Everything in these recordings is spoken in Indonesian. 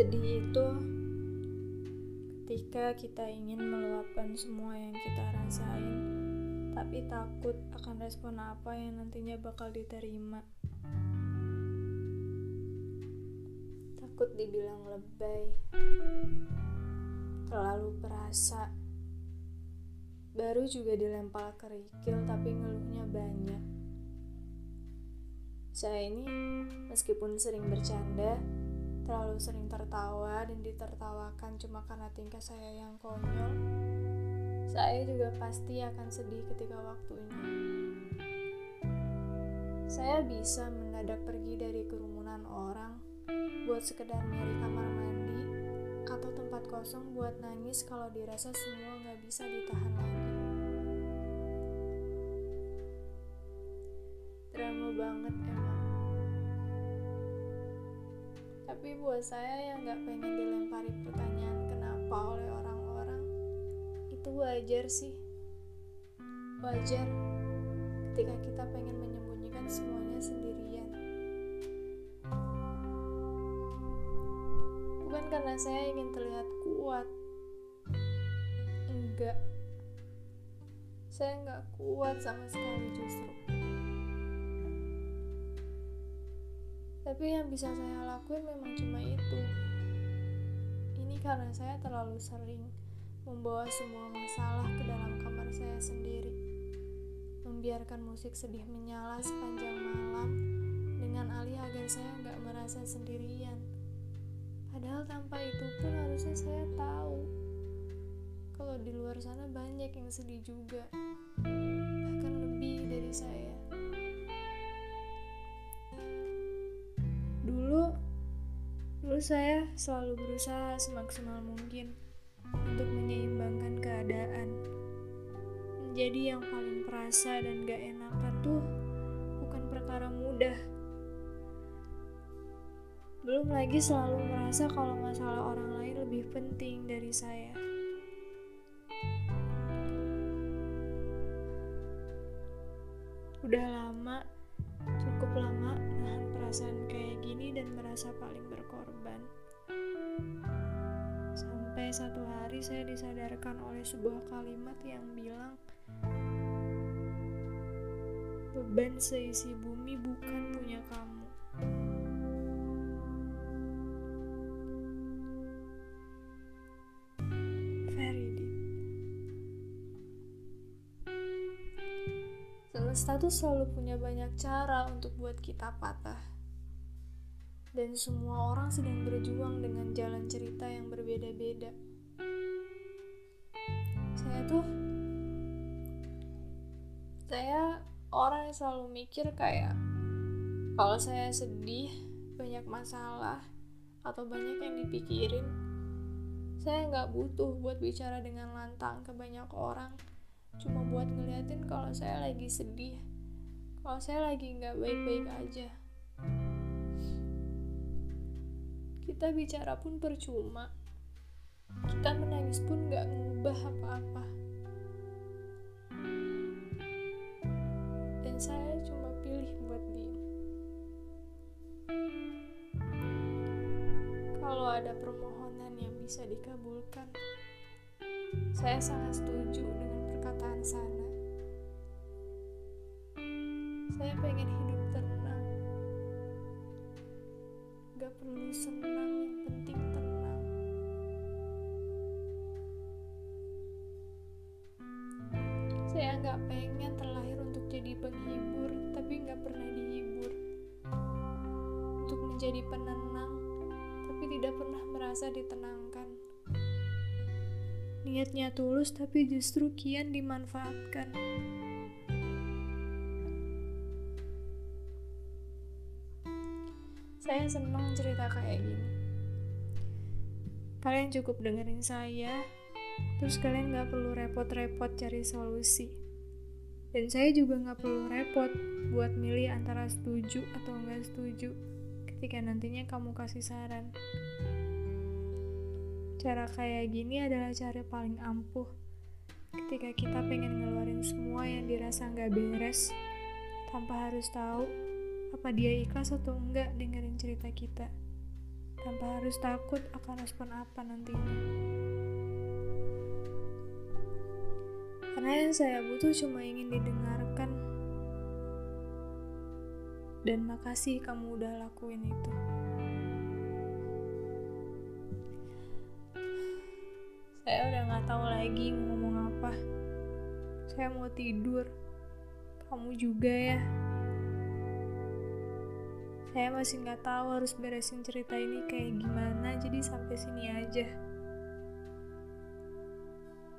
Sedih itu ketika kita ingin meluapkan semua yang kita rasain, tapi takut akan respon apa yang nantinya bakal diterima. Takut dibilang lebay, terlalu perasa. Baru juga dilempar kerikil tapi ngeluhnya banyak. Saya ini meskipun sering bercanda, terlalu sering tertawa dan ditertawakan cuma karena tingkah saya yang konyol, saya juga pasti akan sedih ketika waktunya. Saya bisa mendadak pergi dari kerumunan orang buat sekedar nyari kamar mandi atau tempat kosong buat nangis kalau dirasa semua nggak bisa ditahan lagi. Drama banget emang. Tapi buat saya yang gak pengen dilempari pertanyaan kenapa oleh orang-orang, itu wajar sih. Wajar ketika kita pengen menyembunyikan semuanya sendirian. Bukan karena saya ingin terlihat kuat. Enggak. Saya nggak kuat sama sekali justru. Tapi yang bisa saya lakuin memang cuma itu. Ini karena saya terlalu sering membawa semua masalah ke dalam kamar saya sendiri. Membiarkan musik sedih menyala sepanjang malam dengan alih agar saya nggak merasa sendirian. Padahal tanpa itu pun harusnya saya tahu kalau di luar sana banyak yang sedih juga. Bahkan lebih dari saya. Saya selalu berusaha semaksimal mungkin untuk menyeimbangkan keadaan. Menjadi yang paling perasa dan gak enakan tuh bukan perkara mudah. Belum lagi selalu merasa kalau masalah orang lain lebih penting dari saya. Udah lama, cukup lama nahan perasaan kayak gini dan merasa paling berkorban. Sampai satu hari saya disadarkan oleh sebuah kalimat yang bilang beban seisi bumi bukan punya kamu. Very deep. Semesta tuh selalu punya banyak cara untuk buat kita patah dan semua orang sedang berjuang dengan jalan cerita yang berbeda-beda. Saya tuh, saya orang yang selalu mikir kayak kalau saya sedih, banyak masalah, atau banyak yang dipikirin, saya nggak butuh buat bicara dengan lantang ke banyak orang, cuma buat ngeliatin kalau saya lagi sedih, kalau saya lagi nggak baik-baik aja. Kita bicara pun percuma. Kita menangis pun gak ngubah apa-apa. Dan saya cuma pilih buat diem. Kalau ada permohonan yang bisa dikabulkan, saya sangat setuju dengan perkataan sana. Saya pengen hidup tenang. Gak perlu senang, yang penting tenang. Saya gak pengen terlahir untuk jadi penghibur, tapi gak pernah dihibur. Untuk menjadi penenang, tapi tidak pernah merasa ditenangkan. Niatnya tulus, tapi justru kian dimanfaatkan. Saya senang cerita kayak gini. Kalian cukup dengerin saya, terus kalian gak perlu repot-repot cari solusi. Dan saya juga gak perlu repot buat milih antara setuju atau gak setuju ketika nantinya kamu kasih saran. Cara kayak gini adalah cara paling ampuh ketika kita pengen ngeluarin semua yang dirasa gak beres tanpa harus tahu apa dia ikhlas atau enggak dengerin cerita kita. tanpa harus takut akan respon apa nantinya. Karena yang saya butuh cuma ingin didengarkan. Dan makasih kamu udah lakuin itu. Saya udah gak tahu lagi mau ngomong apa. Saya mau tidur. Kamu juga ya. Saya masih nggak tahu harus beresin cerita ini kayak gimana, jadi sampai sini aja.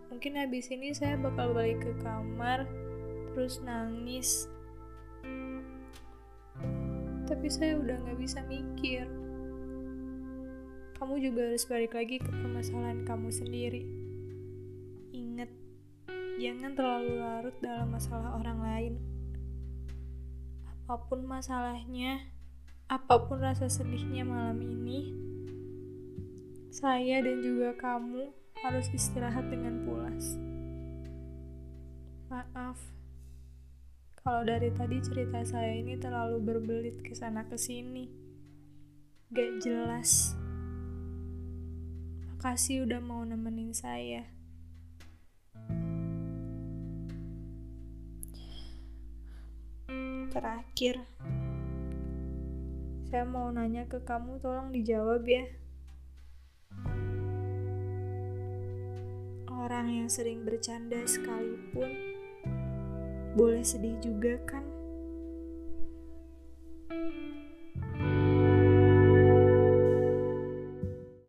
Mungkin habis ini saya bakal balik ke kamar, terus nangis. Tapi saya udah nggak bisa mikir. Kamu juga harus balik lagi ke permasalahan kamu sendiri. Ingat, jangan terlalu larut dalam masalah orang lain. Apa pun masalahnya, apa pun rasa sedihnya malam ini, saya dan juga kamu harus istirahat dengan pulas. Maaf, kalau dari tadi cerita saya ini terlalu berbelit ke sana ke sini. Gak jelas. Makasih udah mau nemenin saya. Terakhir, saya mau nanya ke kamu, tolong dijawab ya. Orang yang sering bercanda sekalipun boleh sedih juga kan?